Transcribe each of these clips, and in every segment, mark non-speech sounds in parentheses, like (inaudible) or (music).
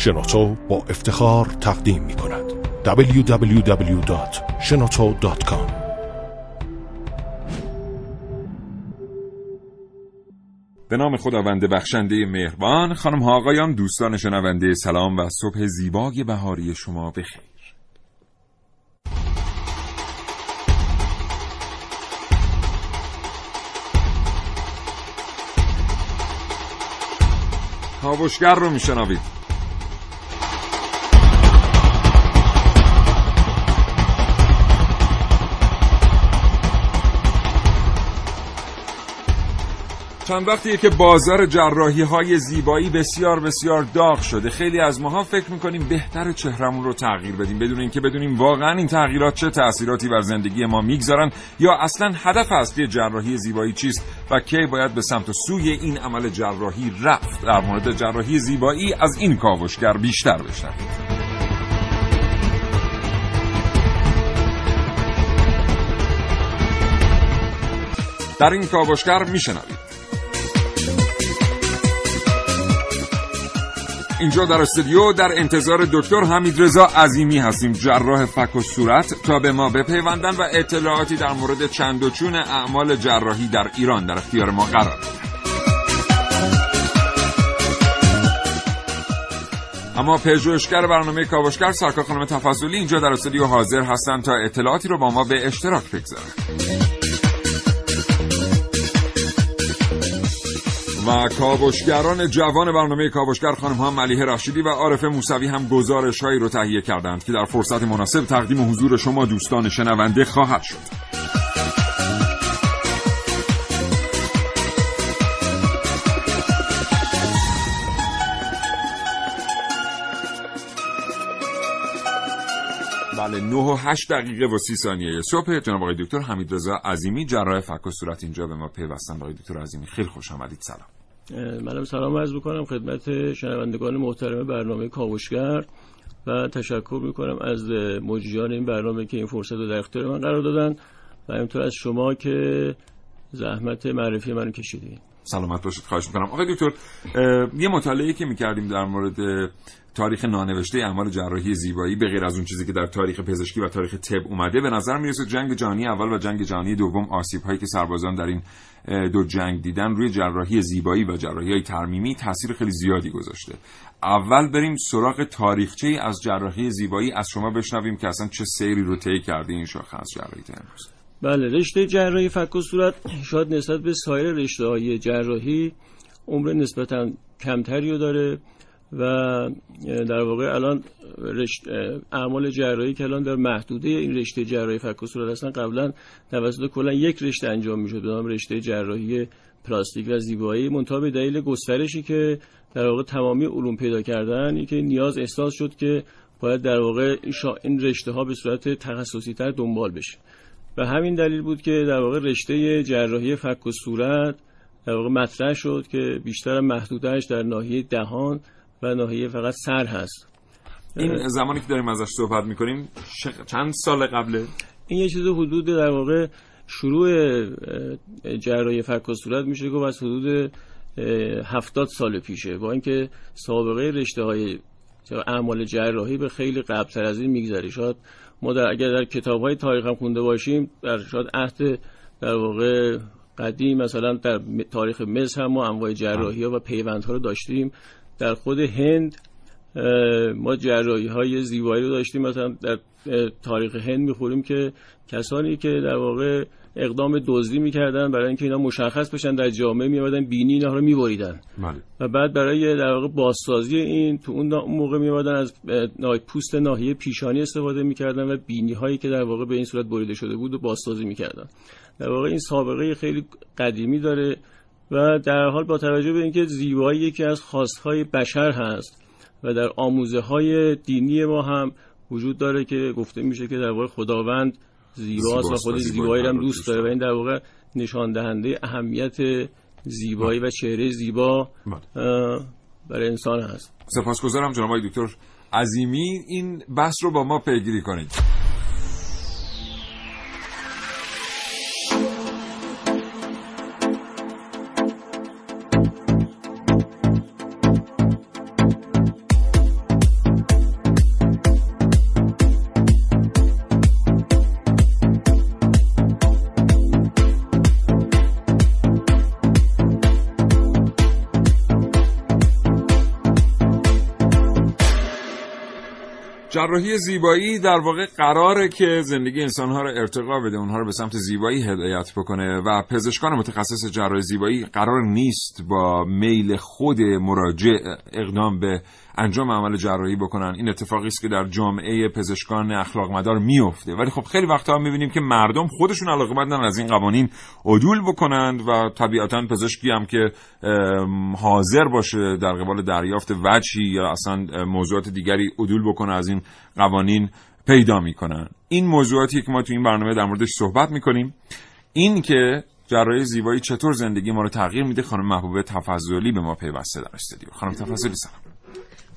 شنوتو با افتخار تقدیم می کند. www.shenoto.com به نام خداوند بخشنده مهربان خانم ها آقایان دوستان شنونده سلام و صبح زیبای بهاری شما بخیر. کاوشگر رو میشنوید. چند وقتیه که بازار جراحی های زیبایی بسیار بسیار داغ شده. خیلی از ماها فکر می‌کنیم بهتر چهرمون رو تغییر بدیم بدون اینکه بدونیم واقعا این تغییرات چه تأثیراتی بر زندگی ما می‌گذارن یا اصلا هدف اصلی جراحی زیبایی چیست و کی باید به سمت سوی این عمل جراحی رفت. در مورد جراحی زیبایی از این کاوشگر بیشتر بشنوید در این کاوشگر میشنوید. اینجا در استودیو در انتظار دکتر حمید رضا عظیمی هستیم. جراح فک و صورت تا به ما بپیوندن و اطلاعاتی در مورد چند و چون اعمال جراحی در ایران در اختیار ما قرار اما پژوهشگر برنامه کاوشگر سرکار خانم تفضلی اینجا در استودیو حاضر هستند تا اطلاعاتی رو با ما به اشتراک بگذارن. و کاوشگران جوان برنامه کاوشگر خانم ها ملیه رشیدی و عارف موسوی هم گزارش هایی رو تهیه کردند که در فرصت مناسب تقدیم حضور شما دوستان شنونده خواهد شد. بله 9 و 8 دقیقه و 30 ثانیه صبح. جناب آقای دکتر حمید رضا عظیمی جراح فک و صورت اینجا به ما پیوستن. آقای دکتر عظیمی خیلی خوش آمدید. سلام. منم سلام عرض بکنم خدمت شنوندگان محترم برنامه کاوشگر و تشکر می‌کنم از مجریان این برنامه که این فرصت رو در اختیار من قرار دادن و همینطور از شما که زحمت معرفی منو کشیدید سلامت باشید. خواهش می‌کنم. آقای دکتر یه مطالعه که می‌کردیم در مورد تاریخ نانوشته اعمال جراحی زیبایی به غیر از اون چیزی که در تاریخ پزشکی و تاریخ طب اومده به نظر می‌رسه جنگ جهانی اول و جنگ جهانی دوم آسیب هایی که سربازان در این دو جنگ دیدن روی جراحی زیبایی و جراحی های ترمیمی تاثیر خیلی زیادی گذاشته. اول بریم سراغ تاریخچه از جراحی زیبایی. از شما بشنویم که اصلا چه سیری رو طی کرده این شاخه از جراحی امروز بله رشته جراحی فک و صورت شاید نسبت به سایر رشته های جراحی عمر نسبتا کمتری رو داره و در واقع الان اعمال جراحی که الان در محدوده این رشته جراحی فک و صورت هستن قبلا توسط کلا یک رشته انجام می‌شد به نام رشته جراحی پلاستیک و زیبایی منتها به دلیل گسترشی که در واقع تمامی علوم پیدا کردن که نیاز احساس شد که باید در واقع این رشته ها به صورت تخصصی تر دنبال بشه. و همین دلیل بود که در واقع رشته جراحی فک و صورت در واقع مطرح شد که بیشتر محدودش در ناحیه دهان و ناحیه فقط سر هست. این زمانی که داریم ازش صحبت می‌کنیم چند سال قبله این یه چیز حدود در واقع شروع جراحی فک و صورت میشه که از حدود هفتاد سال پیشه. با اینکه سابقه رشته های اعمال جراحی به خیلی قبلتر از این میگذره. شاید ما در اگر در کتاب های تاریخ هم خونده باشیم در شاید عهد در واقع قدیم مثلا در تاریخ مصر هم ما انواع جراحی ها و پیوند ها رو داشتیم. در خود هند ما جراحی های زیبایی رو داشتیم. مثلا در تاریخ هند می‌خوریم که کسانی که در واقع اقدام دزدی می‌کردن برای اینکه اینا مشخص بشن در جامعه میآمدن بینی اینا رو میبریدن بله. و بعد برای در واقع بازسازی این تو اون موقع میآمدن از پوست ناحیه پیشانی استفاده می‌کردن و بینی هایی که در واقع به این صورت بریده شده بود و بازسازی می‌کردن در واقع این سابقه خیلی قدیمی داره و در حال با توجه به اینکه زیبایی یکی از خواستهای بشر هست و در آموزه های دینی ما هم وجود داره که گفته میشه که در واقع خداوند زیباست و خود زیبایی هم دوست داره. و این در واقع نشان دهنده اهمیت زیبایی و چهره زیبا بله. برای انسان هست. سپاسگزارم جناب دکتر عظیمی. این بحث رو با ما پیگیری کنید. جراحی زیبایی در واقع قراره که زندگی انسانها رو ارتقا بده اونها رو به سمت زیبایی هدایت بکنه و پزشکان متخصص جراحی زیبایی قرار نیست با میل خود مراجع اقدام به انجام عمل جراحی بکنن. این اتفاقی است که در جامعه پزشکان اخلاق مدار میفته ولی خب خیلی وقتها می‌بینیم که مردم خودشون علاقه از این قوانین عدول بکنند و طبیعتا پزشکی هم که حاضر باشه در قبال دریافت وجهی یا اصلا موضوعات دیگری عدول بکنه از این قوانین پیدا می‌کنن. این موضوعاتی که ما تو این برنامه در موردش صحبت می‌کنیم این که جراحی زیبایی چطور زندگی ما رو تغییر میده خانم محبوبه تفضلی به ما پیوسته در استودیو. خانم تفضلی سلام.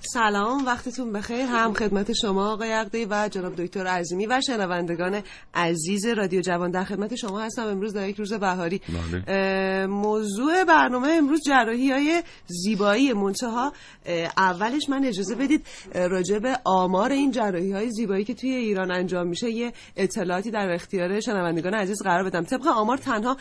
سلام وقتتون بخیر. هم خدمت شما آقای عقدی و جناب دکتر عظیمی و شنوندگان عزیز رادیو جوان. در خدمت شما هستم امروز در یک روز بهاری. بله. موضوع برنامه امروز جراحی های زیبایی. منتها اولش من اجازه بدید راجع به آمار این جراحی های زیبایی که توی ایران انجام میشه یه اطلاعاتی در اختیار شنوندگان عزیز قرار بدم. طبق آمار تنها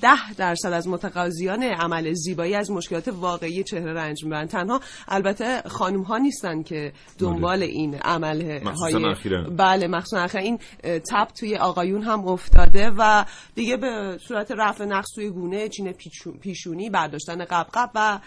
ده درصد از متقاضیان عمل زیبایی از مشکلات واقعی چهره رنج می‌برن تنها البته خانم ها نیستن که دنبال. این عمل های بله مخصوصا اخیرا این تب توی آقایون هم افتاده و دیگه به صورت رفع نقص توی گونه چین پیشونی برداشتن قبقب و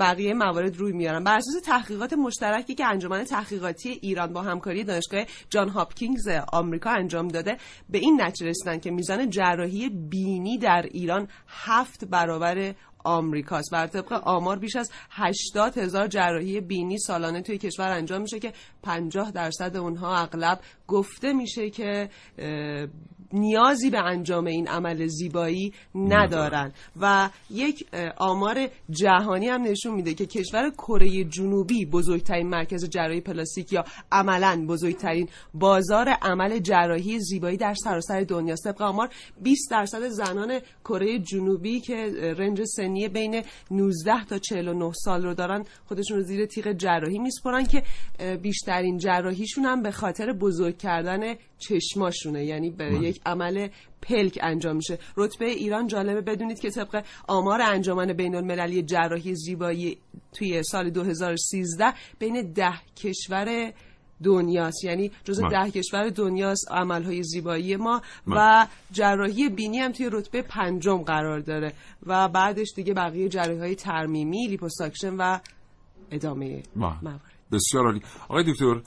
بقیه موارد روی میارن. بر اساس تحقیقات مشترکی که انجمن تحقیقاتی ایران با همکاری دانشگاه جان هاپکینگز آمریکا انجام داده به این نتیجه رسیدن که میزان جراحی بینی در ایران هفت برابر آمریکاست. بر طبق آمار بیش از 80 هزار جراحی بینی سالانه توی کشور انجام میشه که 50 درصد اونها اغلب گفته میشه که نیازی به انجام این عمل زیبایی ندارن. و یک آمار جهانی هم نشون میده که کشور کره جنوبی بزرگترین مرکز جراحی پلاستیک یا عملا بزرگترین بازار عمل جراحی زیبایی در سراسر دنیا. طبق آمار 20 درصد زنان کره جنوبی که رنج سنی بین 19 تا 49 سال رو دارن خودشون رو زیر تیغ جراحی میسپرن که بیشترین جراحیشون هم به خاطر بزرگ کردن چشماشونه. یعنی به بله. یک عمل پلک انجام میشه. رتبه ایران جالبه. بدونید که طبق آمار انجمن بین المللی جراحی زیبایی توی سال 2013 بین ده کشور دنیاست. یعنی جز بله. ده کشور دنیاست عملهای زیبایی ما و بله. جراحی بینی هم توی رتبه پنجم قرار داره و بعدش دیگه بقیه جراحی های ترمیمی لیپوساکشن و ادامه موارد. بسیار عالی. آقای دکتر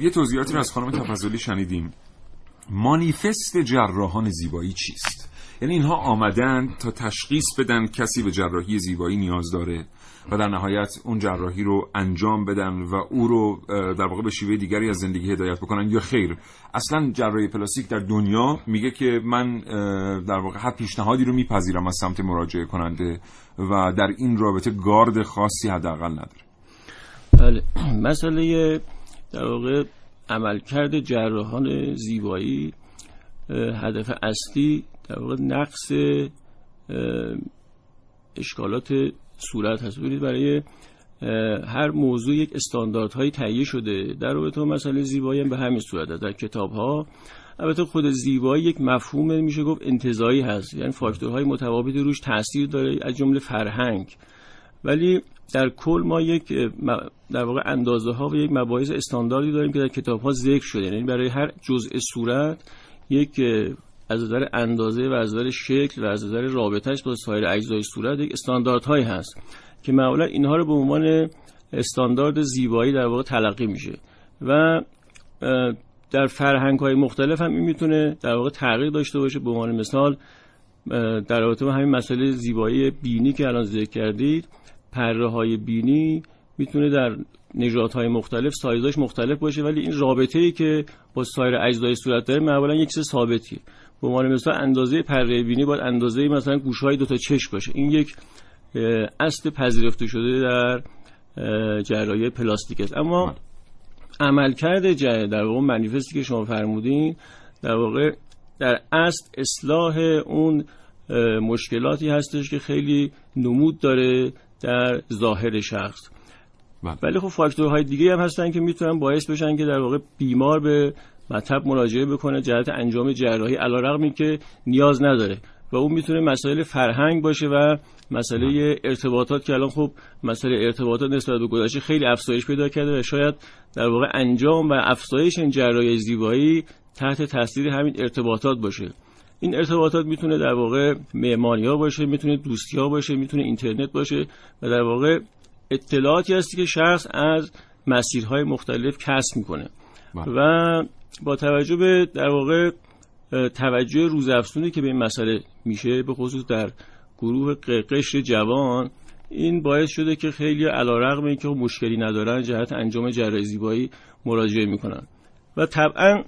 یه توضیحاتی رو از خانم تفضلی شنیدیم. مانیفست جراحان زیبایی چیست؟ یعنی اینها آمدن تا تشخیص بدن کسی به جراحی زیبایی نیاز داره و در نهایت اون جراحی رو انجام بدن و او رو در واقع به شیوه دیگری از زندگی هدایت بکنن. یا خیر اصلا جراحی پلاستیک در دنیا میگه که من در واقع هر پیشنهادی رو میپذیرم از سمت مراجعه کننده و در این رابطه گارد خاصی حداقل نداره. بله (clears throat) مسئله در واقع عملکرد جراحان زیبایی هدف اصلی در واقع نقص اشکالات صورت هست. ببینید برای هر موضوع یک استانداردهایی تهیه شده در رابطه مسئله زیبایی هم به همین صورت هست. در کتاب ها البته خود زیبایی یک مفهوم میشه گفت انتظایی هست. یعنی فاکتورهای متفاوتی روش تاثیر داره از جمله فرهنگ. ولی در کل ما یک در واقع اندازه ها و یک مباحث استانداردی داریم که در کتاب ها ذکر شده. یعنی برای هر جزء صورت یک از نظر اندازه و از نظر شکل و از نظر رابطهش با سایر اجزای صورت یک استانداردهایی هست که معمولا اینها رو به عنوان استاندارد زیبایی در واقع تلقی میشه. و در فرهنگ های مختلف هم این می‌تونه در واقع تغییر داشته باشه. به عنوان مثال در رابطه با همین مسئله زیبایی بینی که الان ذکر کردید پره های بینی می‌تونه در های مختلف سایزاش مختلف باشه ولی این رابطه ای که با سایر اجزای صورت داره معمولا یک چیز ثابتیه. به عنوان مثلا اندازه پره بینی باید اندازه مثلا گوشهای دو تا چشم باشه. این یک اصل پذیرفته شده در جراحی پلاستیک است. اما عملکرد در واقع منیفستی که شما فرمودین در واقع در اصل اصلاح اون مشکلاتی هستش که خیلی نمود داره در ظاهر شخص. بله. ولی خب فاکتورهای دیگه هم هستن که می‌تونن باعث بشن که در واقع بیمار به مطب مراجعه بکنه. جهت انجام جراحی علیرغم که نیاز نداره. و اون می‌تونه مسائل فرهنگ باشه و مسئله ارتباطات که الان خب مسئله ارتباطات نسبت به گذشته خیلی افزایش پیدا کرده و شاید در واقع انجام و افزایش این جراحی زیبایی تحت تاثیر همین ارتباطات باشه. این ارتباطات می‌تونه در واقع مهمانی ها باشه می‌تونه دوستی ها باشه می‌تونه اینترنت باشه و در واقع اطلاعاتی هستی که شخص از مسیرهای مختلف کسب می‌کنه بله. و با توجه به در واقع توجه روزافزونی که به این مسئله میشه به خصوص در گروه قشر جوان این باعث شده که خیلی علا رقم این که مشکلی ندارن جهت انجام جراحی زیبایی مراجعه می‌کنن و طبعا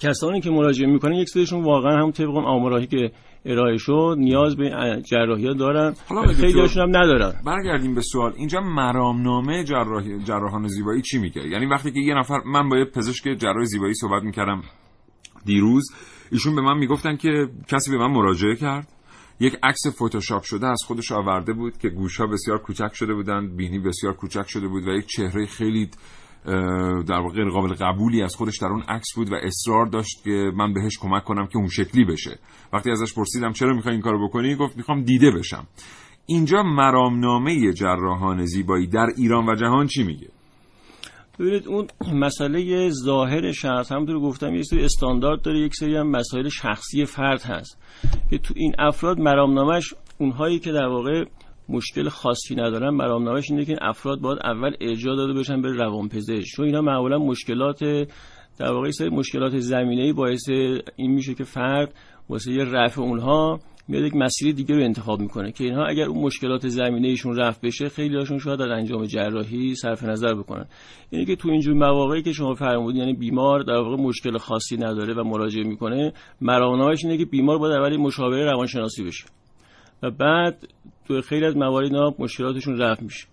کسانی که مراجعه می‌کنن یک سریشون واقعا هم طبق اون که ارائه شد نیاز به جراحی ها دارن خیلی هاشون هم ندارن. برگردیم به سوال. اینجا مرامنامه جراحی جراحان زیبایی چی میگه؟ یعنی وقتی که یه نفر من با یه پزشک جراح زیبایی صحبت می‌کردم دیروز ایشون به من می‌گفتن که کسی به من مراجعه کرد. یک عکس فتوشاپ شده از خودش آورده بود که گوشها بسیار کوچک شده بودند بینی بسیار کوچک شده بود و یک چهره خیلی در واقع غیر قابل قبولی از خودش در اون عکس بود و اصرار داشت که من بهش کمک کنم که اون شکلی بشه. وقتی ازش پرسیدم چرا می‌خوای این کارو بکنی؟ گفت می‌خوام دیده بشم. اینجا مرامنامه جراحان زیبایی در ایران و جهان چی میگه؟ ببینید اون مسئله ظاهر شخص همونطور گفتم یک سری استاندارد داره یک سری هم مسائل شخصی فرد هست. که تو این افراد مرامنامهش اونهایی که در واقع مشکل خاصی ندارن مرامنامهش اینه که افراد باید اول ارجاع داده بشن به روانپزشک. چون اینا معمولا مشکلات در واقع سری مشکلات زمینه باعث این میشه که فرد واسه یه رفع اونها میاد یک مسیر دیگه رو انتخاب می‌کنه که اینها اگر اون مشکلات زمینه ایشون رفع بشه خیلی هاشون شاید از انجام جراحی صرف نظر بکنن. اینه که تو اینجور مواقعی که شما فرمودین یعنی بیمار در واقع مشکل خاصی نداره و مراجعه می‌کنه مرامنامه‌اش اینه که بیمار باید اولی مشاوره روانشناسی بشه. و بعد تو خیلی از موارد مشکلاتشون رفع میشه.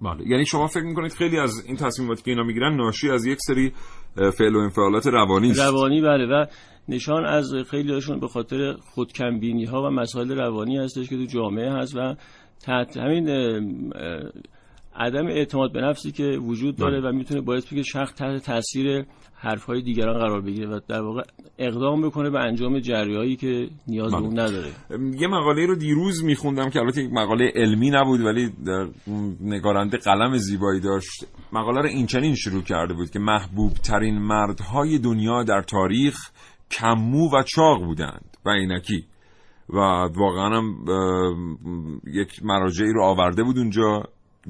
بله. یعنی شما فکر می‌کنید خیلی از این تصمیماتی که اینا می‌گیرن ناشی از یک سری فعل و انفعالات روانی است. روانی بله. و نشان از خیلی هاشون به خاطر خودکمبینی ها و مسائل روانی هستش که تو جامعه هست و تحت همین عدم اعتماد به نفسی که وجود داره بله. و می‌تونه باعث بشه شخص تحت تاثیر حرفهای دیگران قرار بگیره و در واقع اقدام بکنه به انجام جریایی که نیاز به اون بله. نداره یه مقاله رو دیروز میخوندم که البته یک مقاله علمی نبود ولی در نگارنده قلم زیبایی داشت مقاله رو اینچنین شروع کرده بود که محبوب ترین مردهای دنیا در تاریخ کمو و چاق بودند و اینکی و واقعا هم یک مراجعی رو آورده بود اونجا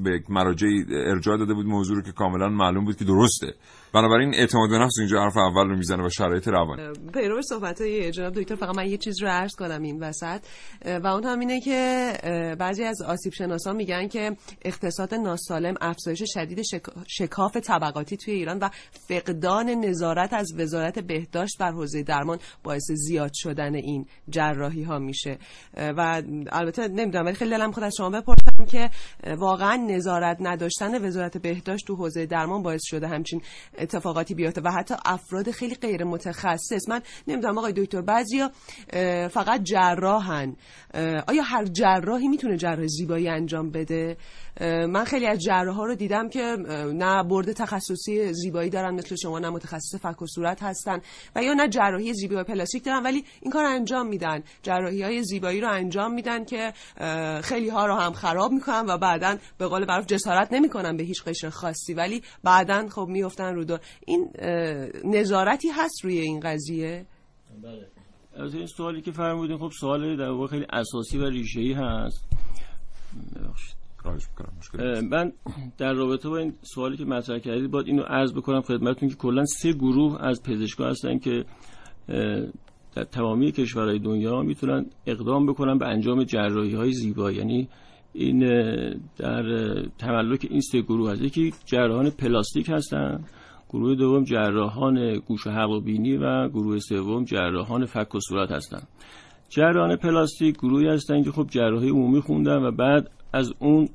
به مراجعی ارجاع داده بود موضوع رو که کاملا معلوم بود که درسته. بنابراین اعتماد به نفس اینجا حرف اول رو می‌زنه و شرایط روانی. پیرو صحبت های جناب دکتر فقط من یه چیز رو عرض کنم این وسط. و اون هم اینه که بعضی از آسیب شناسان میگن که اقتصاد ناسالم افزایش شدید شکاف طبقاتی توی ایران و فقدان نظارت از وزارت بهداشت بر حوزه درمان باعث زیاد شدن این جراحی ها میشه و البته نمی‌دونم ولی خیلی دلم خود از شما بپرسم که واقعا نظارت نداشتن وزارت بهداشت تو حوزه درمان باعث شده همچین اتفاقاتی بیفته و حتی افراد خیلی غیر متخصص. من نمی‌دونم آقای دکتر بعضیا فقط جراحن. آیا هر جراحی می‌تونه جراح زیبایی انجام بده؟ من خیلی از جراح ها رو دیدم که نه برد تخصصی زیبایی دارن مثل شما نه متخصص فک و صورت هستن و یا نه جراحی زیبایی پلاستیک دارن ولی این کار انجام میدن. جراحی های زیبایی رو انجام میدن که خیلی ها رو هم خراب می‌کنن و بعدا به قول معروف جسارت نمی‌کنن به هیچ قشر خاصی ولی بعدا خب میفتن رو دور این نظارتی هست روی این قضیه؟ بله. این سوالی که فرمودین خب سوال در واقع خیلی اساسی و ریشه‌ای هست. من در رابطه با این سوالی که مطرح کردید باید اینو عرض بکنم خدمتتون که کلا سه گروه از پزشکا هستن که در تمامی کشورهای دنیا می‌تونن اقدام بکنن به انجام جراحی های زیبایی. یعنی این در تملک این سه گروه هست. یکی جراحان پلاستیک هستن گروه دوم جراحان گوش و حلق بینی و گروه سوم جراحان فک و صورت هستن. جراحان پلاستیک گروهی هستن که خب جراحی عمومی خوندن و بعد از اون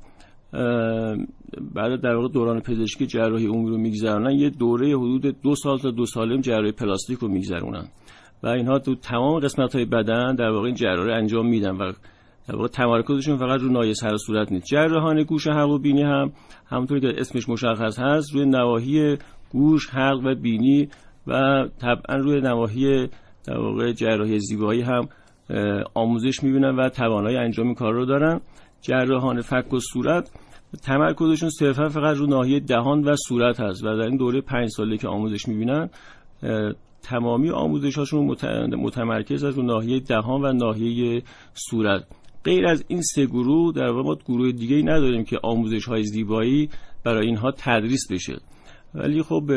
بعد در واقع دوران پزشکی جراحی عمومی رو میگذرونن یه دوره حدود دو سال تا دو سالم جراحی پلاستیک رو میگذرونن. و اینها تو تمام قسمت های بدن در واقع این جراحی انجام میدن و در واقع تمرکزشون فقط رو نایه سر صورت نیست. جراحان گوش حلق و بینی هم همونطوری که اسمش مشخص هست روی نواحی گوش حلق و بینی و طبعا روی نواحی در واقع جراحی زیبایی هم آموزش می‌بینن و توانایی انجام کار رو دارن. جراحان فک و صورت تمرکزشون صرفا فقط رو ناحیه دهان و صورت هست و در این دوره پنج ساله که آموزش می‌بینن تمامی آموزش هاشون متمرکز از رو ناحیه دهان و ناحیه صورت. غیر از این سه گروه در واقع ما گروه دیگه نداریم که آموزش های زیبایی برای اینها تدریس بشه. ولی خب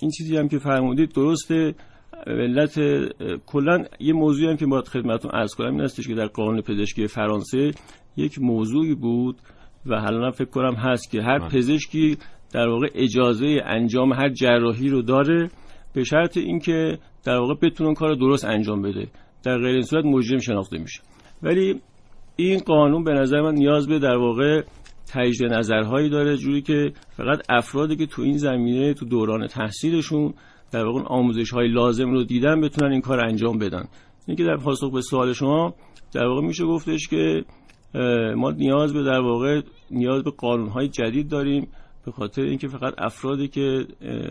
این چیزی هم که فرمودید درسته. علت کلا یه موضوعی هم که باید خدمتتون عرض کنم این هستش که در قانون پزشکی فرانسه یک موضوعی بود و حالا فکر کنم هست که هر بله. پزشکی در واقع اجازه انجام هر جراحی رو داره به شرط اینکه در واقع بتونه کار درست انجام بده. در غیر این صورت مجرم شناخته میشه. ولی این قانون به نظر من نیاز به در واقع تجدید نظرهایی داره جوری که فقط افرادی که تو این زمینه تو دوران تحصیلشون در واقع آموزش های لازم رو دیدن بتونن این کار انجام بدن. اینکه در پاسخ به سوال شما در واقع میشه گفتش که ما نیاز به در واقع نیاز به قانون جدید داریم به خاطر اینکه فقط افرادی که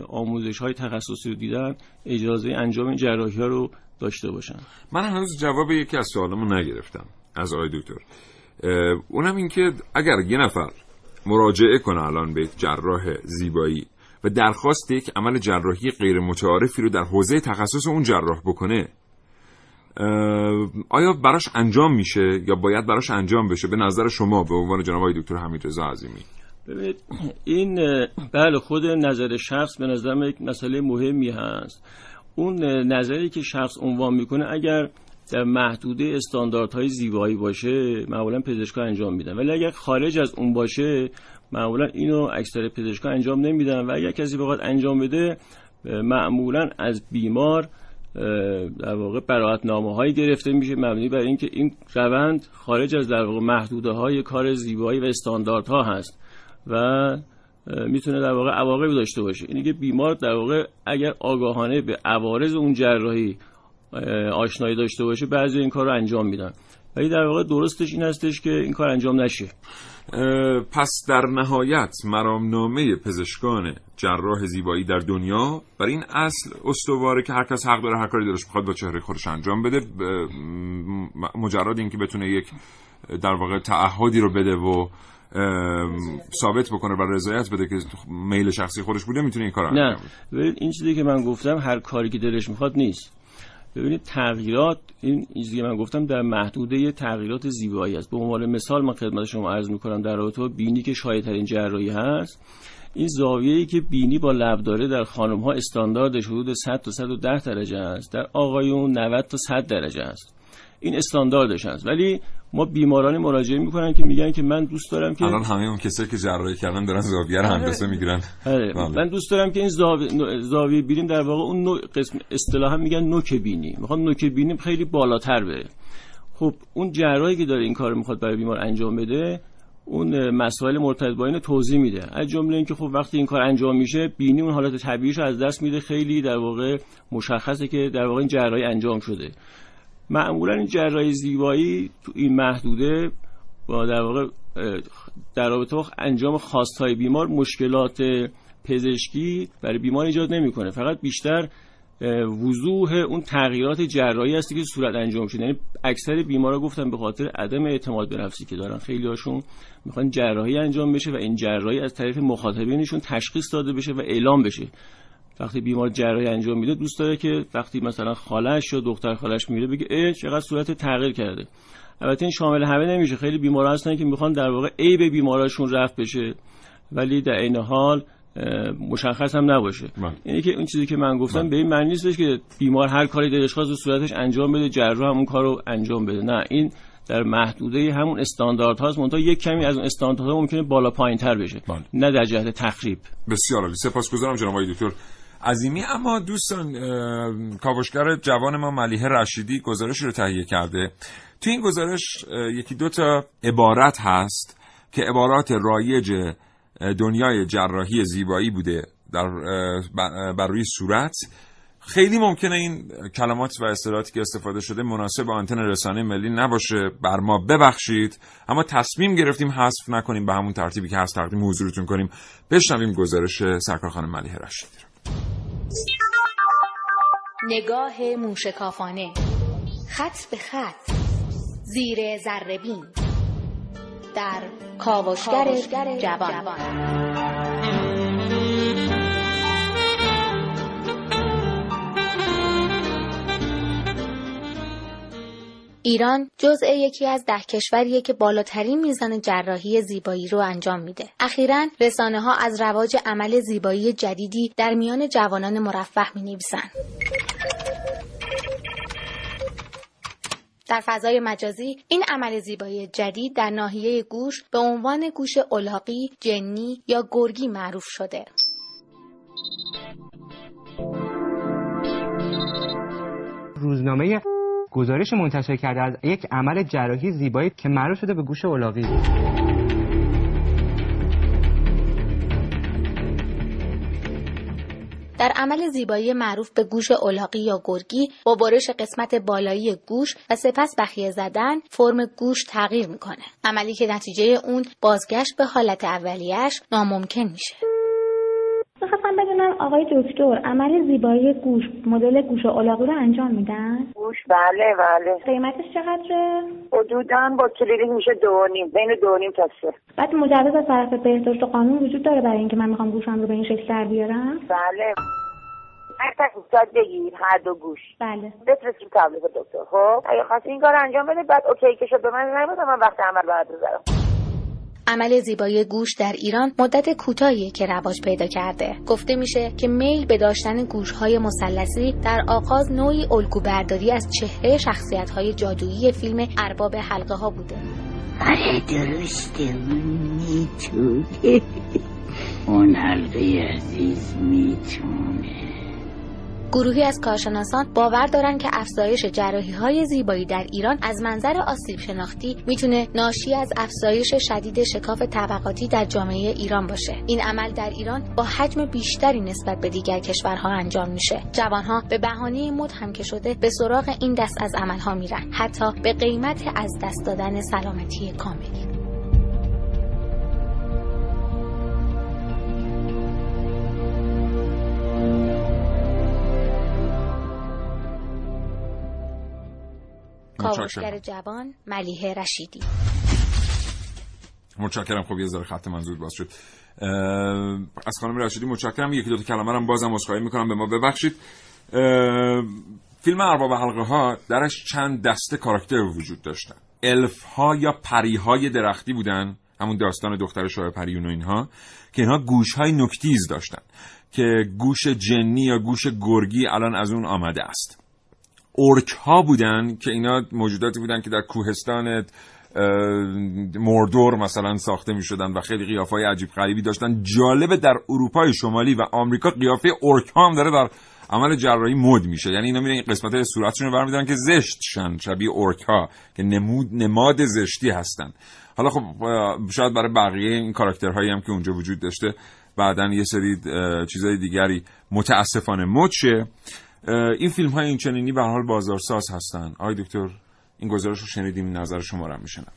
آموزش های تخصصی رو دیدن اجازه انجام جراحی ها رو داشته باشن. من هنوز جواب یکی از سوالمو نگرفتم از آقای دکتر. اونم اینکه اگر یه نفر مراجعه کنه الان به جراح زیبایی و درخواست یک عمل جراحی غیر متعارفی رو در حوزه تخصص اون جراح بکنه آیا براش انجام میشه یا باید براش انجام بشه؟ به نظر شما به عنوان جناب آقای دکتر حمید رضا عظیمی. ببینید این بله خود نظر شخص به نظر یک مسئله مهمی هست. اون نظری که شخص عنوان می‌کنه اگر در محدوده استانداردهای زیبایی باشه معمولا پزشکا انجام میدن. ولی اگر خارج از اون باشه معمولا اینو اکثر پزشکا انجام نمیدن. و اگر کسی بخواد انجام بده معمولا از بیمار در واقع برایت نامه هایی گرفته میشه مبنی بر اینکه این روند خارج از در واقع محدوده های کار زیبایی و استانداردها هست و می‌تونه در واقع عواقبی داشته باشه. اینه که بیمار در واقع اگر آگاهانه به عوارض اون جراحی آشنایی داشته باشه بعضی این کار رو انجام میدن. ولی در واقع درستش این هستش که این کار انجام نشه. پس در نهایت مرامنامه پزشکان جراح زیبایی در دنیا برای این اصل استواره که هر کس حق داره هر کاری دلش بخواد با چهره خودش انجام بده مجرد اینکه بتونه یک در واقع تعهدی رو بده و ثابت بکنه و رضایت بده که میل شخصی خودش بوده می‌تونه این کار انجام بده. نه این چیزی که من گفتم هر کاری که دلش می‌خواد نیست. ببینید تغییرات این چیزی که من گفتم در محدوده تغییرات زیبایی است. به عنوان مثال من خدمت شما عرض می‌کنم در رابطه بینی که شایع جراحی هست این زاویه‌ای که بینی با لب داره در خانم ها استاندارد حدود 100 تا 110 درجه است در آقایون 90 تا 100 درجه است. این استانداردش هست. ولی ما بیمارانی مراجعه می‌کنن که میگن که من دوست دارم که الان همه اون کسایی که جراحی کردن دارن زاویه رو آره. هندسه می‌گیرن آره. بله. من دوست دارم که این زاویه, زاویه بینیم در واقع اون نوع قسم اصطلاحا میگن نوک بینی می‌خوام نوک بینیم خیلی بالاتر بره خب اون جراحی که داره این کار می‌خواد برای بیمار انجام بده اون مسائل مرتبط با اینو توضیح میده از جمله اینکه خب وقتی این کار انجام میشه بینی اون حالت طبیعیش رو از دست میده خیلی در واقع مشخصه که در واقع این جراحی انجام شده معمولا این جراحی زیبایی تو این محدوده با در واقع در رابطه با انجام خواستهای بیمار مشکلات پزشکی برای بیمار ایجاد نمی‌کنه. فقط بیشتر وضوح اون تغییرات جراحی هستی که صورت انجام شده. یعنی اکثر بیمارا گفتن به خاطر عدم اعتماد به نفسی که دارن. خیلی هاشون می‌خوان جراحی انجام بشه و این جراحی از طرف مخاطبینشون تشخیص داده بشه و اعلام بشه. وقتی بیمار جراحی انجام میده دوست داره که وقتی مثلا خالش یا دختر خالش میره بگه ای چقدر صورت تغییر کرده. البته این شامل همه نمیشه. خیلی بیمارا هستن که می‌خوان در واقع به بیماراشون رفت بشه. ولی در این حال مشخص هم نباشه. من. اینه که اون چیزی که من گفتم بله. به این معنی نیستش که بیمار هر کاری دلش خواست صورتش انجام بده جراح هم اون کارو انجام بده. نه این در محدوده همون استاندارد هاست. منتها یک کمی از اون استانداردها ممکنه بالا پایین تر بشه. بله. نه در جهت تخریب. بسیار عالی. سپاسگزارم جناب آقای دکتر. عظیمی. اما دوستان کاوشگر جوان ما ملیه رشیدی گزارش رو تهیه کرده. تو این گزارش یکی دو تا عبارت هست که عبارات رایج دنیای جراحی زیبایی بوده در بر روی صورت. خیلی ممکنه این کلمات و اصطلاحاتی که استفاده شده مناسب آنتن رسانه ملی نباشه. بر ما ببخشید. اما تصمیم گرفتیم حذف نکنیم. به همون ترتیبی که هست تقدیم حضورتون کنیم. بشنویم گزارش سرکار خانم ملیه رشیدی نگاه موشکافانه. خط به خط. زیر زربین در کاوشگر جوان. ایران جزء یکی از ده کشوریه که بالاترین میزان جراحی زیبایی رو انجام میده. اخیرا رسانه ها از رواج عمل زیبایی جدیدی در میان جوانان مرفه می نویسن. در فضای مجازی این عمل زیبایی جدید در ناحیه گوش به عنوان گوش الاغی، جنی یا گرگی معروف شده. روزنامه گزارش منتشر کرده از یک عمل جراحی زیبایی که معروف شده به گوش الاغی در عمل زیبایی معروف به گوش الاغی یا گرگی با برش قسمت بالایی گوش و سپس بخیه زدن فرم گوش تغییر می‌کنه. عملی که نتیجه اون بازگشت به حالت اولیش ناممکن میشه. می‌خواستم بدونم آقای دکتر عمل زیبایی گوش مدل گوش الاغی رو انجام میدن؟ گوش بله بله. قیمتش چقدره؟ حدودا با کلینیک میشه دو نیم بین دو نیم تا سه. بعد مجوز از طرف بهداشت قانون وجود داره برای اینکه من می‌خوام گوشم رو به این شکل در بیارم؟ بله. هر تحقیقات بگیر هر دو گوش. بله. بفرستیم تبلیغ دکتر خب؟ اگه خواستی این کار انجام بده بعد اوکی که شد به من نمی‌دونم من وقت عمل بعد بذارم. عمل زیبایی گوش در ایران مدت کوتاهی که رواج پیدا کرده. گفته میشه که میل به داشتن گوشهای مثلثی در آغاز نوعی الگو برداری از چهره شخصیت های جادویی فیلم ارباب حلقه ها بوده. آره درسته. می‌تونه (laughs) اون حلقه عزیز می‌تونه. گروهی از کارشناسان باور دارند که افزایش جراحی های زیبایی در ایران از منظر آسیب شناختی می‌تونه ناشی از افزایش شدید شکاف طبقاتی در جامعه ایران باشه. این عمل در ایران با حجم بیشتری نسبت به دیگر کشورها انجام میشه. جوانها به بهانه مد هم که شده به سراغ این دست از عملها میرن. حتی به قیمت از دست دادن سلامتی کاملی کاوشگر جوان ملیه رشیدی. متشکرم. خب یه ذره خط منظور باز شد. از خانم رشیدی متشکرم. یکی دو تا کلمه هم بازم عذرخواهی می‌کنم. به ما ببخشید. فیلم ارباب حلقه ها درش چند دسته کاراکتر وجود داشتن. الف ها یا پری های درختی بودن. همون داستان دختر شاه پریون و اینها. که اینها گوش های نکتیز داشتن. که گوش جنی یا گوش گرگی الان از اون آمده است. اورک ها بودن که اینا موجوداتی بودن که در کوهستان مردور مثلا ساخته می شدن و خیلی قیافه های عجیب غریبی داشتن. جالبه در اروپای شمالی و آمریکا قیافه اورک ها هم داره در عمل جراحی مد میشه. یعنی اینا میرن قسمت های صورتشون رو برمیدارن که زشت شن شبیه اورک ها که نمود نماد زشتی هستن. حالا خب شاید برای بقیه این کاراکترهایی هم که اونجا وجود داشته بعدا یه سری چیزای دیگری متاسفانه مد شه. این فیلم های این چنینی به حال بازارساز هستن. آقای دکتر این گزارش رو شنیدیم نظر شما رو میشنم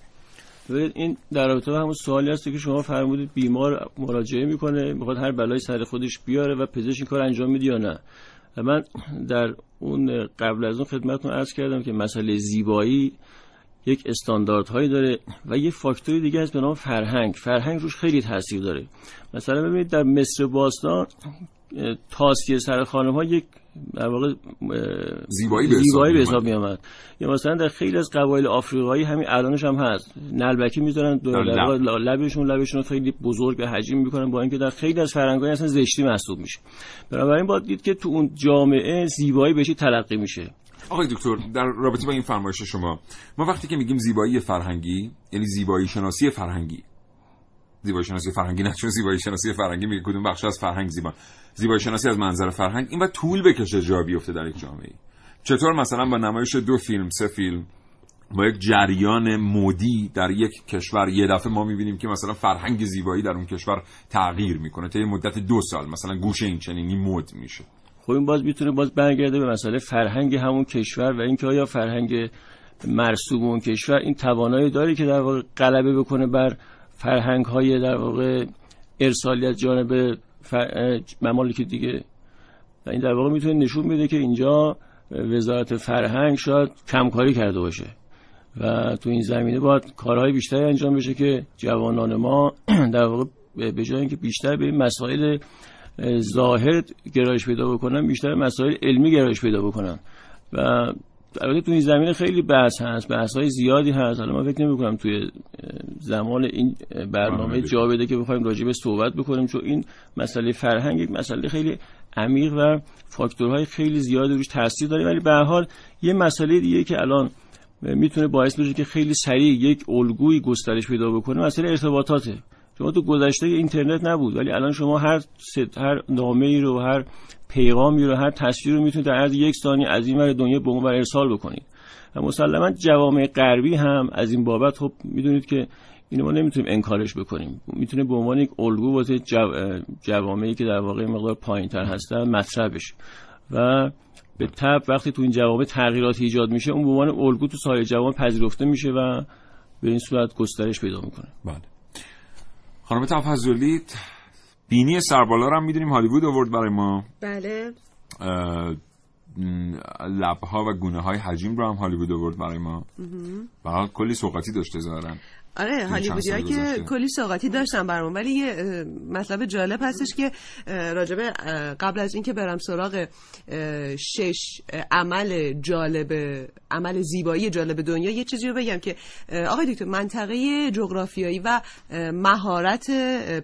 ببینید این در رابطه با همون سوالی هست که شما فرمودید بیمار مراجعه می‌کنه می‌خواد هر بلای سر خودش بیاره و پزشک این کار انجام میده یا نه. من در اون قبل از اون خدمتتون عرض کردم که مسئله زیبایی یک استانداردهایی داره و یه فاکتوری دیگه هست به نام فرهنگ. فرهنگ روش خیلی تاثیر داره. مثلا ببینید در مصر باستان تاسیه سر خانم ها یک در واقع زیبایی به زیبایی به حساب می آمد یا مثلا در خیلی از قبایل آفریقایی همین الانش هم هست. نلبکی می‌ذارن لب. لبشون لبشون خیلی بزرگ به حجم می‌کنن با اینکه در خیلی از فرهنگ‌های اصلا زشتی محسوب میشه. بنابراین باید دید که تو اون جامعه زیبایی بهش تلقی میشه. آقای دکتر در رابطه با این فرمایش شما ما وقتی که میگیم زیبایی فرهنگی یعنی زیبایی شناسی فرهنگی زیبایی شناسی فرهنگی نه چون زیبایی شناسی فرهنگی میگه کدوم بخش از فرهنگ زیبا. زیبایی شناسی از منظر فرهنگ این و طول بکشه جا بیفته در یک جامعه. چطور مثلا با نمایش دو فیلم سه فیلم با یک جریان مودی در یک کشور یه دفعه ما می‌بینیم که مثلا فرهنگ زیبایی در اون کشور تغییر می‌کنه تا مدت دو سال. مثلا گوشه این چنینی مد میشه. خب این باز می‌تونه باز برگرده به مسئله فرهنگ همون کشور و اینکه آیا فرهنگ مرسوم اون کشور این توانایی داره که در واقع غلبه بکنه بر فرهنگ های در واقع ارسالی جانب فر... ممالک دیگه. این در واقع می‌تونه نشون بده که اینجا وزارت فرهنگ شاید کمکاری کرده باشه. و تو این زمینه باید کارهای بیشتری انجام بشه که جوانان ما (clears throat) در واقع به جای اینکه بیشتر به این مسائل ظاهر گرایش پیدا بکنن بیشتر مسائل علمی گرایش پیدا بکنن. و البته تو این زمینه خیلی بحث هست بحث های زیادی هست. حالا من فکر نمی کنم توی زمان این برنامه جا بده که بخوایم راجع به صحبت بکنیم چون این مسئله فرهنگ یک مسئله خیلی عمیق و فاکتورهای خیلی زیادی روش تاثیر داره. ولی به حال یه مسئله دیگه که الان می‌تونه باعث بشه که خیلی سریع یک الگوی گسترش پیدا بکنه مسئله ارتباطاته. شما تو گذشته اینترنت نبود ولی الان شما هر ست هر نامه ای رو هر پیغامی رو هر تصویری رو می‌تونید در عرض یک ثانیه از این ور دنیا به اون ارسال بکنید. و مسلما جوامع غربی هم از این بابت خب می‌دونید که اینو ما نمی‌تونیم انکارش بکنیم. می‌تونه به عنوان یک الگو واسه جو... جوامعی که در واقع مقدار پایینتر هستن مطرح بشه. و به تب وقتی تو این جوامع تغییرات ایجاد میشه اون به عنوان الگو تو سایر جوامع پذیرفته میشه و به این صورت گسترش پیدا می‌کنه. بله. خانم تفضلی بینی سربالا رو هم می‌دونیم هالیوود آورد برای ما. بله. لبها و گونه های حجیم رو هم هالیوود آورد برای ما. برای کلی سوقاتی داشته ظاهرا. آره هالیوودیا که کلی سوقاتی داشتن برام ولی یه مطلب جالب هستش که راجبه قبل از اینکه برم سراغ شش عمل جالب عمل زیبایی جالب دنیا یه چیزی رو بگم که آقای دکتر منطقه جغرافیایی و مهارت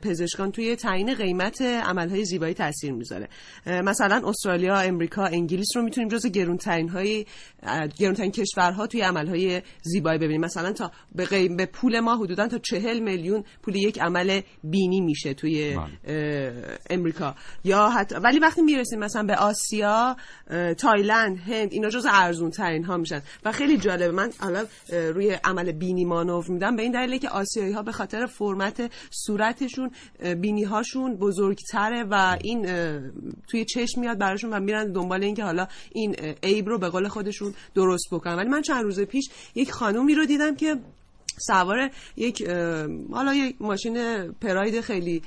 پزشکان توی تعیین قیمت عملهای زیبایی تاثیر می‌ذاره. مثلا استرالیا امریکا انگلیس رو می‌تونیم جز گرونترین های گرونترین کشورها توی عملهای زیبایی ببینیم. مثلا تا به, به پول ما حدودا تا چهل میلیون پول یک عمل بینی میشه توی بله. امریکا. یا حتی ولی وقتی می‌رسیم مثلا به آسیا تایلند هند اینا جز ارزون ترین ها میشن. و خیلی جالبه من حالا روی عمل بینی مانور میدم به این دلیله که آسیایی ها به خاطر فرمت صورتشون بینی هاشون بزرگتره و این توی چشم میاد براشون و میرن دنبال اینکه حالا این عیب رو به قول خودشون درست بکنن. ولی من چند روز پیش یک خانومی رو دیدم که سوار یک حالا یک ماشین پراید خیلی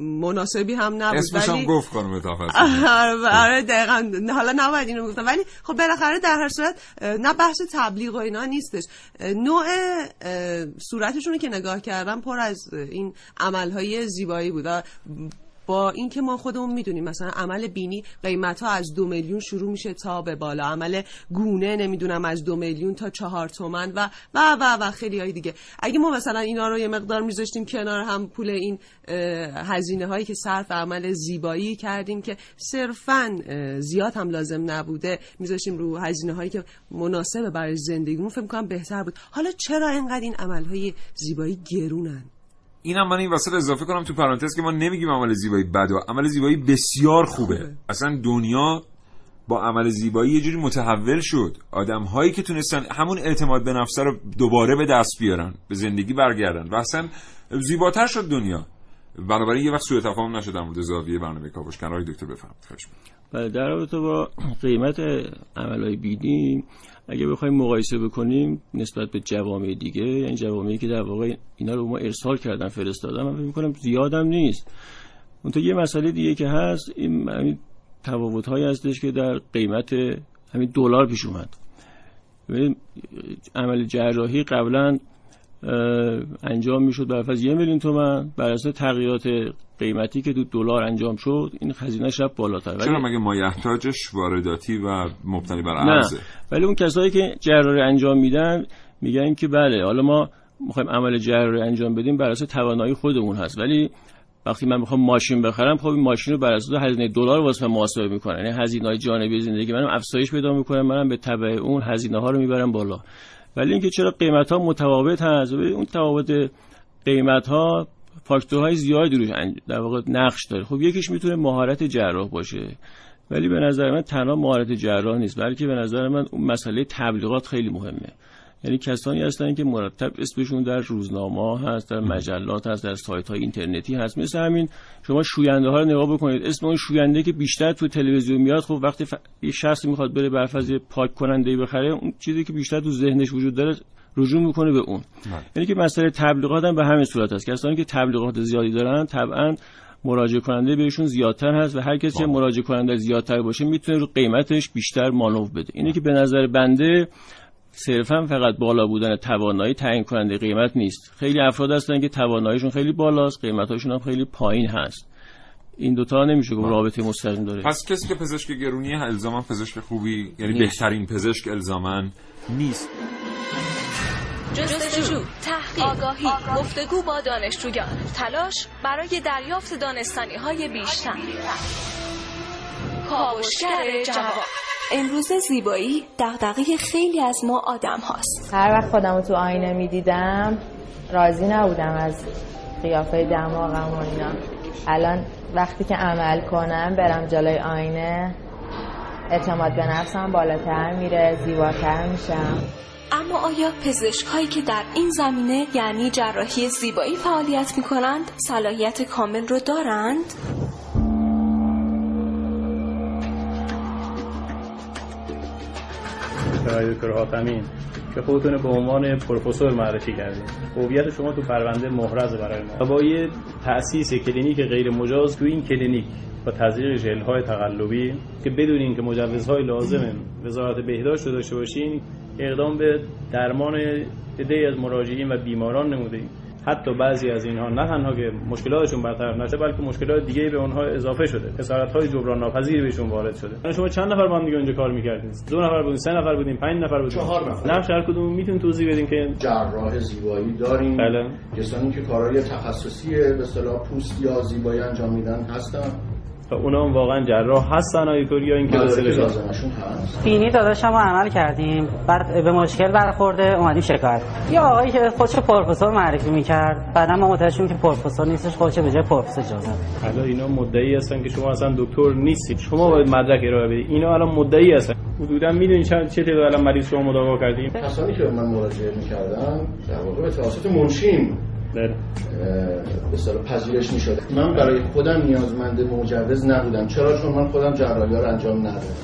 مناسبی هم نبود اسمش هم گفت خانم (laughs) آره،, آره دقیقا. حالا نباید اینو گفتم ولی خب بالاخره در هر صورت نه بحث تبلیغ و اینا نیستش. نوع صورتشون که نگاه کردم پر از این عملهای زیبایی بود. با اینکه ما خودمون می‌دونیم مثلا عمل بینی قیمت ها از دو میلیون شروع میشه تا به بالا. عمل گونه نمی‌دونم از دو میلیون تا چهار تومن و و و و خیلی های دیگه. اگه ما مثلا اینا رو یه مقدار میذاشتیم کنار هم پول این هزینه هایی که صرف عمل زیبایی کردیم که صرفا زیاد هم لازم نبوده میذاشتیم رو هزینه هایی که مناسب برای زندگیمون فکر کنم بهتر بود. حالا چرا اینقدر این عمل های زیبایی گرونن؟ اینم من این وسط اضافه کنم تو پرانتز که ما نمیگیم عمل زیبایی بده عمل زیبایی بسیار خوبه. اصلا دنیا با عمل زیبایی یه جوری متحول شد. آدم هایی که تونستن همون اعتماد به نفسه رو دوباره به دست بیارن به زندگی برگردن و اصلا زیباتر شد دنیا. بنابراین یه وقت سوء تفاهم نشد در مورد زاویه برنامه کاوش. کنار دکتر بفرمایید. خواهش بله در رابطه با قیمت عملهای بیدی اگه بخوایم مقایسه بکنیم نسبت به جوامع دیگه یعنی جوامعی که در واقع اینا رو ما ارسال کردن فرستادن من فکر می‌کنم زیادم نیست. اون یه مسئله دیگه که هست این همین تفاوت هایی هستش که در قیمت همین دلار پیش اومد. عمل جراحی قبلا انجام می‌شد بر اساس یه میلیون تومن بر اساس تغییرات قیمتی که دو دلار انجام شد این خزینه شب بالاتر. چرا مگه مایحتاجش وارداتی و مبتنی بر ارزه؟ ولی اون کسایی که جراحی انجام میدن میگن که بله حالا ما می‌خوایم عمل جراحی انجام بدیم بر اساس توانایی خودمون هست. ولی وقتی من می‌خوام ماشین بخرم خب این ماشین رو بر اساس هزینه دلار واسه محاسبه می‌کنن. یعنی هزینه های جانبی زندگی منم افزایش پیدا می‌کنم منم به تبع اون هزینه ها رو می‌برم بالا. ولی اینکه چرا قیمت ها متفاوت هست؟ و اون تفاوت قیمت ها فاکتورهای زیادی روش در واقع نقش داره. خب یکیش می‌تونه مهارت جراح باشه. ولی به نظر من تنها مهارت جراح نیست بلکه به نظر من اون مسئله تبلیغات خیلی مهمه. یعنی کسانی هستن که مرتب اسمشون در روزنامه هست در مجلات هست در سایت های اینترنتی هست. مثل همین شما شوینده ها رو نگاه بکنید. اسم اون شوینده که بیشتر تو تلویزیون میاد خب وقتی ف... یه شخصی می‌خواد بره برفض پاک کننده بخره اون چیزی که بیشتر تو ذهنش وجود داره رجوع می‌کنه به اون. بله. یعنی که مسئله تبلیغات هم به همین صورت است. کسانی که تبلیغات زیادی دارن طبعا مراجعه کننده بهشون زیادتر هست و هر کسی که مراجعه کننده زیادتر باشه می‌تونه رو قیمتش بیشتر مانور بده. اینه که به نظر بنده صرفا فقط بالا بودن توانایی تعیین کننده قیمت نیست. خیلی افراد هستن که تواناییشون خیلی بالاست قیمتاشون هم خیلی پایین هست. این دوتا نمیشه گفت رابطه مستقیم داره. پس کسی که پزشک گرونی الزاما پزشک خوبی یعنی بهترین پزشک الزاما نیست. جستجو، تحقیق، آگاهی، گفتگو با دانشجویان، تلاش برای دریافت دانستانی های بیشتر. کاوشگر جواب امروز زیبایی دغدغه خیلی از ما آدم هاست. هر وقت خودم تو آینه می دیدم راضی نبودم از قیافه دماغم و اینا. الان وقتی که عمل کنم برم جلوی آینه اعتماد به نفسم بالاتر میره زیباتر میشم. اما آیا پزشک هایی که در این زمینه یعنی جراحی زیبایی فعالیت می کنند صلاحیت کامل رو دارند؟ دکتر حاتمین که خودتون به عنوان پروفسور معرفی کردید هویت شما تو پرونده محرز برای ما. با یه تأسیس کلینیک غیر مجاز تو این کلینیک با تزریق ژل های تقلبی که بدون اینکه مجوزهای لازم وزارت بهداشت داشته باشین اقدام به درمان عده از مراجعین و بیماران نمودیم حتی بعضی از اینها نه تنها که مشکلاتشون برطرف نشه بلکه مشکلات دیگه به اونها اضافه شده. خسارت های جبران ناپذیر بهشون وارد شده. یعنی شما چند نفر با هم دیگه اونجا کار می‌کردین؟ دو نفر بودین سه نفر بودین پنج نفر بودین؟ چهار نفر. نقش هر کدوم می‌تونین توضیح بدین که جراح زیبایی داریم. بله. کسانی که کارهای تخصصی به اصطلاح پوست یا زیبایی انجام میدن هستن. و اونا هم واقعا جراح هستن آیتور یا اینکه بینی داداشم رو عمل کردیم. بعد به مشکل برخورده اومدیم شکایت. یا آقایی که خودش پروفسور معرفی می‌کرد بعدا ما متوجه شدیم که پروفسور نیستش خودش به جای پروفسور اجازه حالا اینا مدعی هستن که شما اصلا دکتر نیستید. شما باید مدرک ارائه بدید. اینا الان مدعی هستن. حدودا می‌دونید چند چه تعداد الان مریض شما مداوا کردیم. کسانی که من مراجعه می‌کردم در واقع به توسط منشیم به صلاح پذیرش می شد من برای خودم نیازمند مجوز نبودم. چرا؟ چون من خودم جراحی ها رو انجام ندادم.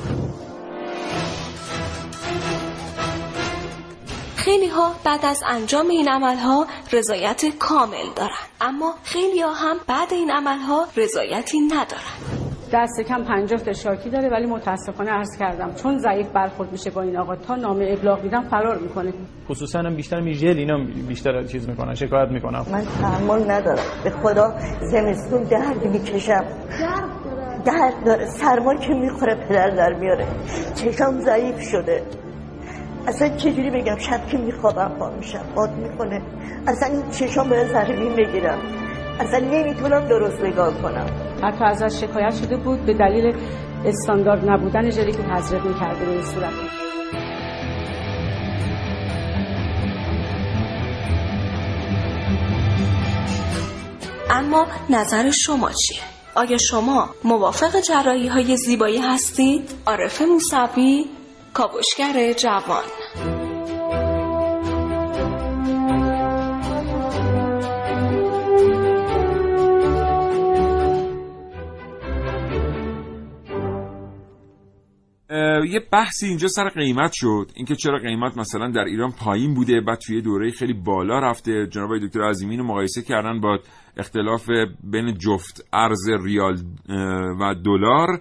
خیلی ها بعد از انجام این عمل ها رضایت کامل دارن. اما خیلی ها هم بعد این عمل ها رضایتی ندارن. دست کم پنجاه تا شاکی داره ولی متاسفانه عرض کردم چون ضعیف برخورد میشه با این آقا تا نامه ابلاغ میدم فرار می‌کنه. خصوصا هم بیشتر می ژل اینا بیشتر چیز می‌کنن شکایت می‌کنم من تحمل ندارم. به خدا زمستون درد می‌کشم. درد داره. سرما که می‌خوره پدر در میاره. چشم ضعیف شده. اصلا چجوری بگم؟ شب که میخوابم پا میشم باد می‌کنه اصلا این چشم باید زرمین بگیرم اصلا نمی‌تونم درست نگاه کنم حتی ازش شکایت شده بود به دلیل استاندارد نبودن ژلی که تزریق می‌کرده روی صورت اما نظر شما چیه؟ آیا شما موافق جراحی های زیبایی هستید؟ عارف موسوی کاوشگر جوان یه بحثی اینجا سر قیمت شد. اینکه چرا قیمت مثلا در ایران پایین بوده بعد توی دوره خیلی بالا رفته. جناب دکتر عظیمی رو مقایسه کردن با اختلاف بین جفت ارز ریال و دلار.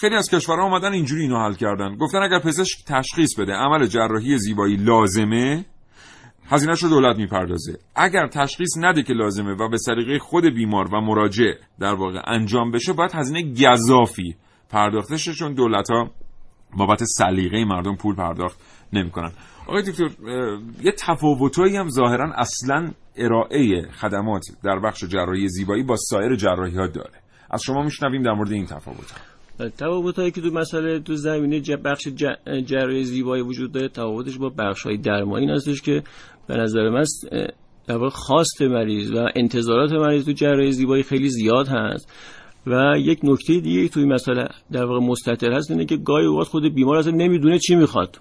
خیلی از کشورها اومدن اینجوری اینو حل کردن. گفتن اگر پزشک تشخیص بده عمل جراحی زیبایی لازمه هزینهش رو دولت می‌پردازه. اگر تشخیص نده که لازمه و به سلیقه خود بیمار و مراجع در واقع انجام بشه باید هزینه گذافی چون دولت ها بابت سلیقه مردم پول پرداخت نمی‌کنن. آقای دکتر یه تفاوتایی هم ظاهرا اصلا ارائه خدمات در بخش جراحی زیبایی با سایر جراحی ها داره. از شما میشنویم در مورد این تفاوت تفاوت هایی که تو مسئله تو زمینه بخش جراحی زیبایی وجود داره تفاوتش با بخش های درمانی هستش که به نظر من در خواست مریض و انتظارات مریض تو جراحی زیبایی خیلی زیاد هست. و یک نکته دیگه توی مسئله در واقع مستتر هست اینه که گاهی اوقات خود بیمار اصلا نمی‌دونه چی می‌خواد.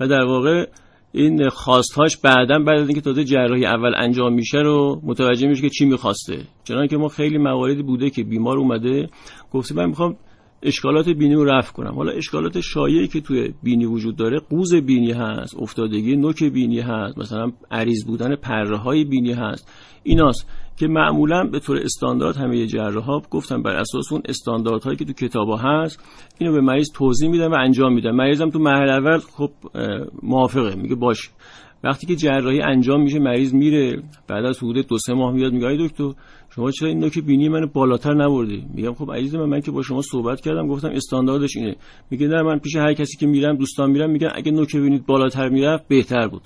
و در واقع این خواستهاش بعدا بعد از اینکه تازه جراحی اول انجام میشه رو متوجه میشه که چی می‌خواسته. چنانکه که ما خیلی مواردی بوده که بیمار اومده گفته من می‌خوام اشکالات بینی رو رفع کنم. حالا اشکالات شایعی که توی بینی وجود داره قوز بینی هست افتادگی نوک بینی هست مثلا عریض بودن پره های بینی هست. ایناست. که معمولا به طور استاندارد همه جراح ها گفتن بر اساس اون استانداردهایی که تو کتاب ها هست اینو به مریض توضیح میدن و انجام میدن. مریضم تو مرحله اول خب موافقه میگه باش وقتی که جراحی انجام میشه مریض میره بعد از حدود دو سه ماه میاد میگه دکتر شما چرا این نوک بینی منو بالاتر نبردی؟ میگم خب عزیز من من که با شما صحبت کردم گفتم استانداردش اینه. میگه نه من پیش هر کسی که میرم دوستان میرم میگن اگه نوک بینید بالاتر می‌رفت بهتر بود.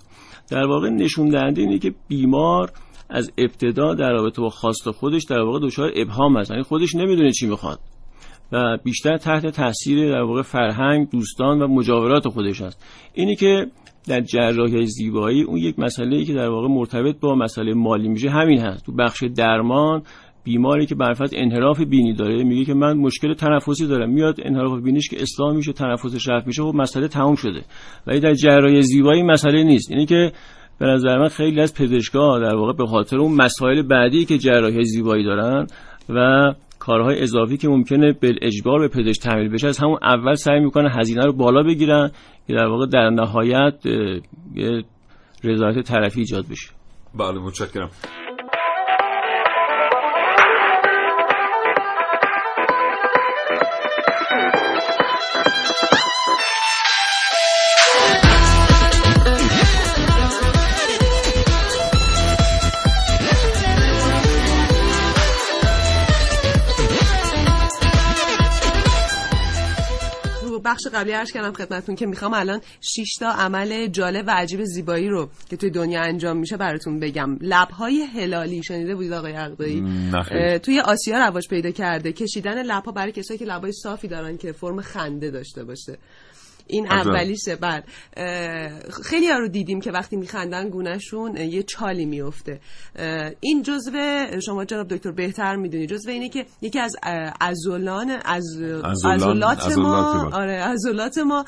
در واقع نشون دهنده اینه که بیمار از ابتدا در رابطه با خواست خودش در واقع دچار ابهام است. یعنی خودش نمی‌دونه چی می‌خواد. و بیشتر تحت تاثیر در واقع فرهنگ دوستان و مجاورات خودش است. اینی که در جراحی زیبایی اون یک مسئله ای که در واقع مرتبط با مسئله مالی میشه همین هست. تو بخش درمان بیماری که برفت انحراف بینی داره. میگه که من مشکل تنفسی دارم. میاد انحراف بینیش که اصلاح میشه تنفسش رفت میشه خب مسئله تموم شده. ولی در جراحی زیبایی مسئله نیست. اینی که به نظر من خیلی از پزشکا در واقع به خاطر اون مسائل بعدی که جراحی زیبایی دارن و کارهای اضافی که ممکنه به اجبار به پزشک تعمیل بشه از همون اول سعی می‌کنه هزینه رو بالا بگیرن که در واقع در نهایت یه رضایت طرفی ایجاد بشه. بله متشکرم. بخش قبلی عرض کردم خدمتتون که می‌خوام الان 6 تا عمل جالب و عجیب زیبایی رو که توی دنیا انجام میشه براتون بگم. لبهای هلالی شنیده بودید آقای عقدایی توی آسیا رواج پیدا کرده. کشیدن لبها برای کسایی که لبهای صافی دارن که فرم خنده داشته باشه. این اولیشه بعد خیلی ها رو دیدیم که وقتی میخندن گونهشون یه چالی میفته این جزو شما جناب دکتر بهتر می‌دونی. جزو اینه که یکی از ازولان از ازولات ما آره ازولات ما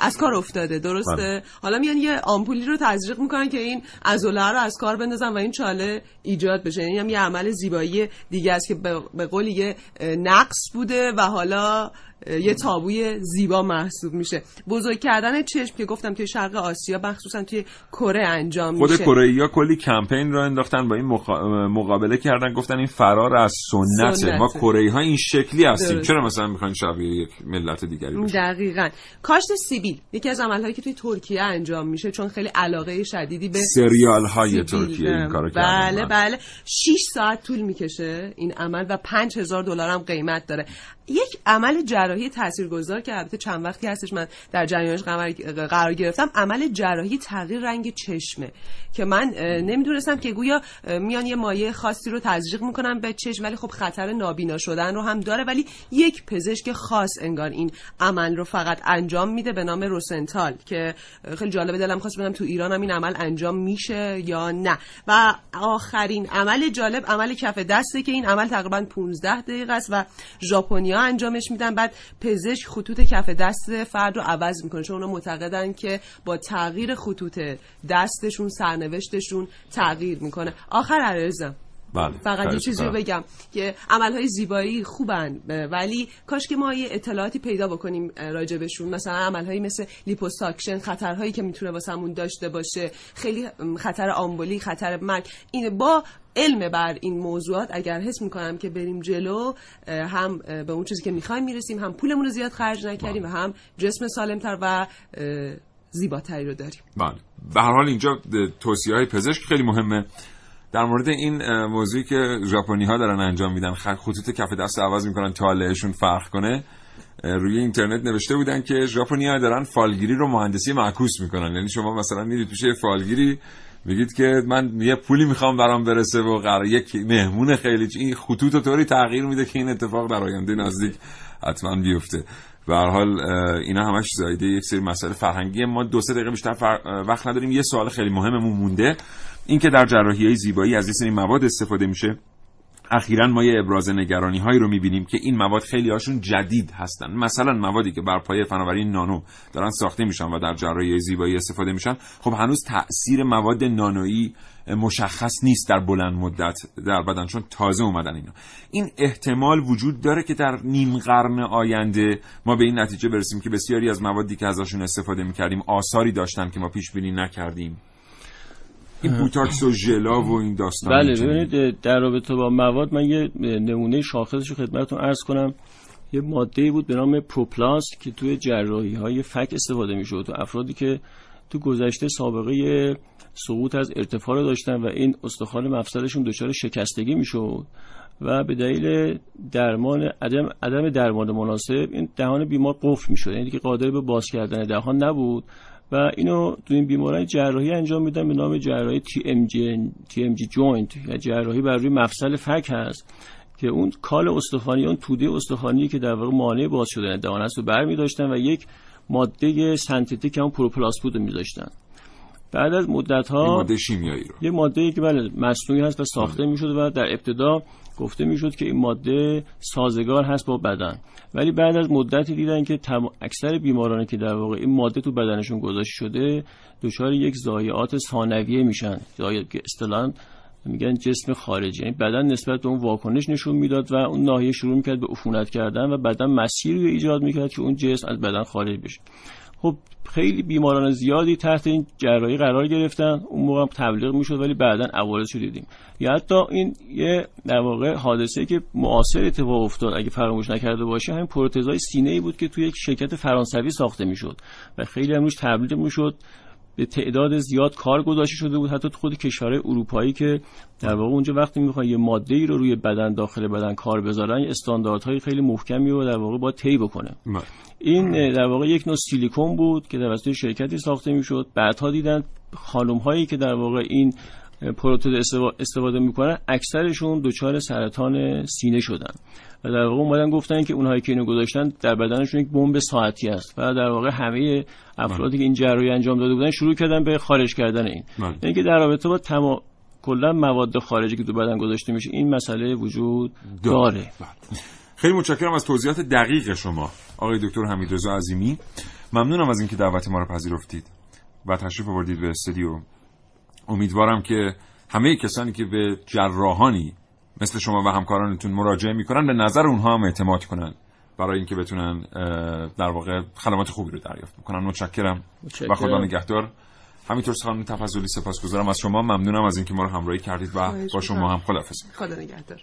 از کار افتاده. درسته؟ بله. حالا میان یه آمپولی رو تزریق می‌کنن که این ازوله رو از کار بندازن و این چاله ایجاد بشه. یعنی هم یه عمل زیبایی دیگه است که به قول یه نقص بوده و حالا یه تابوی زیبا محسوب میشه. بزرگ کردن چشم که گفتم توی شرق آسیا مخصوصا توی کره انجام میشه. خود کره کلی کمپین را انداختن با این مقابله کردن. گفتن این فرار از سنت ما کره ها این شکلی هستیم. چرا مثلا می‌خواین شبیه یک ملت دیگری باشیم دقیقاً. کاشت سیبیل یکی از عملهایی که توی ترکیه انجام میشه چون خیلی علاقه شدیدی به سریال های ترکیه این کارو بله بله. 6 ساعت طول می‌کشه این عمل و 5000 دلار هم قیمت داره. یک عمل جراحی تاثیرگذار که البته چند وقتی هستش من در جریانش قرار گرفتم عمل جراحی تغییر رنگ چشمه که من نمی‌دونستم که گویا میان یه مایه خاصی رو تزریق می‌کنن به چشم ولی خب خطر نابینا شدن رو هم داره ولی یک پزشک خاص انگار این عمل رو فقط انجام میده به نام روسنتال که خیلی جالبه دلم خواست بدم تو ایران هم این عمل انجام میشه یا نه. و آخرین عمل جالب عمل کف دسته که این عمل تقریبا 15 دقیقه است و ژاپنیا انجامش میدن. بعد پزشک خطوط کف دست فرد رو عوض می‌کنه. چون اونا معتقدن که با تغییر خطوط دستشون سرنوشتشون تغییر می‌کنه. آخر عرضم. بله. فقط یه چیزی رو بگم که عملهای زیبایی خوبن ولی کاش که ما یه اطلاعاتی پیدا بکنیم راجبشون. مثلا عملهایی مثل لیپوساکشن خطرهایی که می‌تونه واسمون داشته باشه. خیلی خطر آمبولی خطر مرگ. این با علم بر این موضوعات اگر حس می‌کنم که بریم جلو هم به اون چیزی که می‌خوایم می‌رسیم هم پولمون رو زیاد خرج نکردیم و هم جسم سالمتر و زیباتری رو داریم. بله. به هر حال اینجا توصیه های پزشک خیلی مهمه. در مورد این موضوعی که ژاپنی ها دارن انجام میدن خطوط کف دست عوض می‌کنن تا لهشون فرق کنه روی اینترنت نوشته بودن که ژاپنی ها دارن فالگیری رو مهندسی معکوس می‌کنن. یعنی شما مثلا میرید پیش فالگیری میگید که من یه پولی می‌خوام برام برسه و قرار یک مهمون خیلی این خطوط رو طوری تغییر میده که این اتفاق در آینده نزدیک حتما بیفته. به هر حال اینا همش زایده یک سری مسائل فرهنگی. ما دو سه دقیقه بیشتر وقت نداریم. یه سوال خیلی مهممون مونده. اینکه در جراحی زیبایی از این مواد استفاده میشه. اخیرا ما یه ابراز نگرانی هایی رو می‌بینیم که این مواد خیلی هاشون جدید هستن. مثلا موادی که بر پایه فناوری نانو دارن ساخته میشن و در جراحی زیبایی استفاده میشن خب هنوز تاثیر مواد نانویی مشخص نیست در بلند مدت در بدن چون تازه اومدن اینا. این احتمال وجود داره که در نیم قرن آینده ما به این نتیجه برسیم که بسیاری از موادی که ازشون استفاده می‌کردیم آثاری داشتن که ما پیش بینی نکردیم. این بوتاکس و ژلا و این داستان بله ببینید در رابطه با مواد من یه نمونه شاخصش رو خدمتتون عرض کنم. یه ماده بود به نام پروپلاست که توی جراحی های فک استفاده می‌شد تو افرادی که تو گذشته سابقه سقوط از ارتفاع رو داشتن و این استخوان مفصلشون دچار شکستگی می‌شد و به دلیل درمان عدم, عدم درمان مناسب این دهان بیمار قفل می‌شد. یعنی که قادر به باز کردن دهان نبود. و اینو تو این بیماران جراحی انجام میدن به نام جراحی J joint یا جراحی بر روی مفصل فک هست که اون کال استخوانی اون توده استخوانی که در واقع مانع باز شدن دهان است رو برمی داشتن و یک ماده سنتتیک هم پروپلاست بود میذاشتن. بعد از مدت ها ماده شیمیایی رو. یه ماده که بله مصنوعی هست و ساخته بله. می‌شد و در ابتدا گفته می‌شد که این ماده سازگار هست با بدن. ولی بعد از مدتی دیدن که تم... اکثر بیمارانی که در واقع این ماده تو بدنشون گذاشته شده دچار یک ضایعات ثانویه میشن. ضایعات که اصطلاحاً میگن جسم خارجی. یعنی بدن نسبت به اون واکنش نشون می‌داد و اون ناحیه شروع می‌کرد به عفونت کردن و بدن مسیری رو ایجاد می‌کرد که اون جسم از بدن خارج بشه. خب خیلی بیماران زیادی تحت این جراحی قرار گرفتن. اون موقع هم تبلیغ می‌شد ولی بعدا عوارض رو دیدیم. یا حتی این یه در واقع حادثه که معاصر اتفاق افتاد اگه فراموش نکرده باشه همین پروتزای سینه ای بود که توی یک شرکت فرانسوی ساخته می‌شد و خیلی هم روش تبلیغ می‌شد. به تعداد زیاد کار گذاشته شده بود حتی خود کشورهای اروپایی که در واقع اونجا وقتی می‌خوان یه ماده ای رو روی بدن داخل بدن کار بذارن استانداردهای خیلی محکمی رو در واقع با طی بکنه. بله. این در واقع یک نوع سیلیکون بود که توسط شرکتی ساخته می‌شد. بعدها دیدن خانم هایی که در واقع این پروتز استفاده می‌کنن اکثرشون دچار سرطان سینه شدن. و در واقع اومدن گفتن که اونهایی که اینو گذاشتن در بدنشون یک بمب ساعتی است و در واقع همه افرادی که این جراحی انجام داده بودن شروع کردن به خارج کردن این. بله. یعنی که در رابطه با تمام کلا مواد خارجی که تو بدن گذاشته میشه این مسئله وجود داره. بله. خیلی متشکرم از توضیحات دقیق شما آقای دکتر حمیدرضا عظیمی. ممنونم از اینکه دعوت ما رو پذیرفتید و تشریف آوردید به استودیو. امیدوارم که همه کسانی که به جراحانی مثل شما و همکارانتون مراجعه می‌کنن به نظر اونها هم اعتماد کنن برای اینکه بتونن در واقع خدمات خوبی رو دریافت بکنن. متشکرم و خدا نگهدار. همینطور خانم تفضلی سپاسگزارم. از شما ممنونم از اینکه ما رو همراهی کردید و با شما هم خدافظ خدا نگهدار.